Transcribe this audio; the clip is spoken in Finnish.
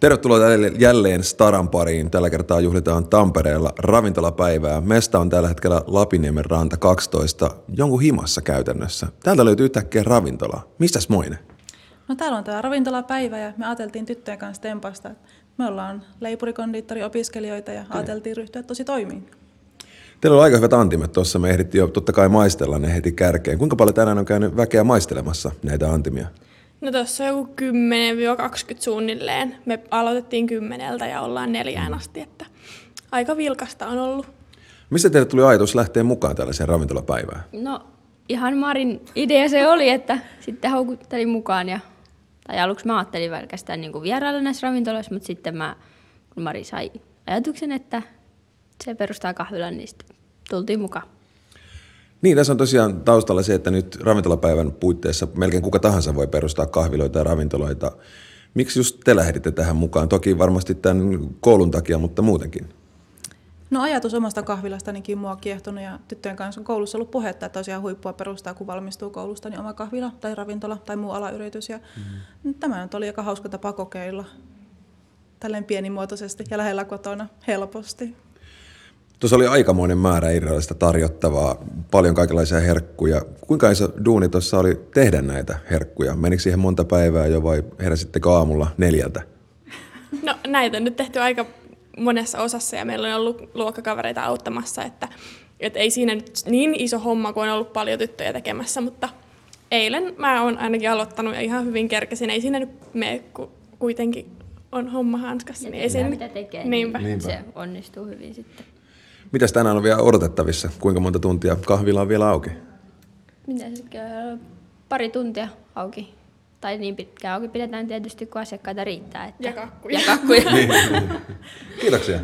Tervetuloa jälleen Staran pariin. Tällä kertaa juhlitaan Tampereella ravintolapäivää. Mesta on tällä hetkellä Lapiniemen ranta 12, jonkun himassa käytännössä. Täältä löytyy yhtäkkiä ravintola. Mistäs Moine? No täällä on tämä ravintolapäivä ja me ajateltiin tyttöjen kanssa tempasta. Me ollaan leipurikondiittori-opiskelijoita ja ajateltiin ryhtyä tosi toimiin. Teillä on aika hyvät antimet tuossa. Me ehdittiin jo totta kai maistella ne heti kärkeen. Kuinka paljon tänään on käynyt väkeä maistelemassa näitä antimia? No tuossa on joku 10-20 suunnilleen. Me aloitettiin kymmeneltä ja ollaan neljään asti, että aika vilkasta on ollut. Mistä teille tuli ajatus lähteä mukaan tällaiseen ravintolapäivään? No ihan Marin idea se oli, että sitten houkuttelin mukaan ja tai aluksi mä ajattelin pelkästään niin vierailla näissä ravintoloissa, mutta sitten mä, kun Mari sai ajatuksen, että se perustaa kahvilan, niin sitten tultiin mukaan. Niin, tässä on tosiaan taustalla se, että nyt ravintolapäivän puitteissa melkein kuka tahansa voi perustaa kahviloita ja ravintoloita. Miksi just te lähditte tähän mukaan? Toki varmasti tämän koulun takia, mutta muutenkin. No ajatus omasta kahvilastanikin mua kiehtonut ja tyttöjen kanssa on koulussa ollut puhetta, että tosiaan huippua perustaa, kun valmistuu koulusta, niin oma kahvila tai ravintola tai muu alayritys. Ja mm-hmm. Tämä nyt oli aika hauska tapa kokeilla tälleen pienimuotoisesti ja lähellä kotona helposti. Tuossa oli aikamoinen määrä erilaista tarjottavaa, paljon kaikenlaisia herkkuja. Kuinka iso duuni tuossa oli tehdä näitä herkkuja? Menikö siihen monta päivää jo vai heräsittekö aamulla neljältä? No näitä on nyt tehty aika monessa osassa ja meillä on ollut luokkakavereita auttamassa, että, että ei siinä nyt niin iso homma, kuin on ollut paljon tyttöjä tekemässä, mutta eilen mä oon ainakin aloittanut ja ihan hyvin kerkesin. Ei siinä nyt mene, kun kuitenkin on homma hanskassa. Ja niin ei siinä... sen... mitä tekee, Niinpä. niin Niinpä. se onnistuu hyvin sitten. Mitäs tänään on vielä odotettavissa? Kuinka monta tuntia kahvila on vielä auki? Mitä se käy? Pari tuntia auki. Tai niin pitkään auki pidetään tietysti, kun asiakkaita riittää. Että... Ja kakkuja. Ja kakkuja. Kiitoksia.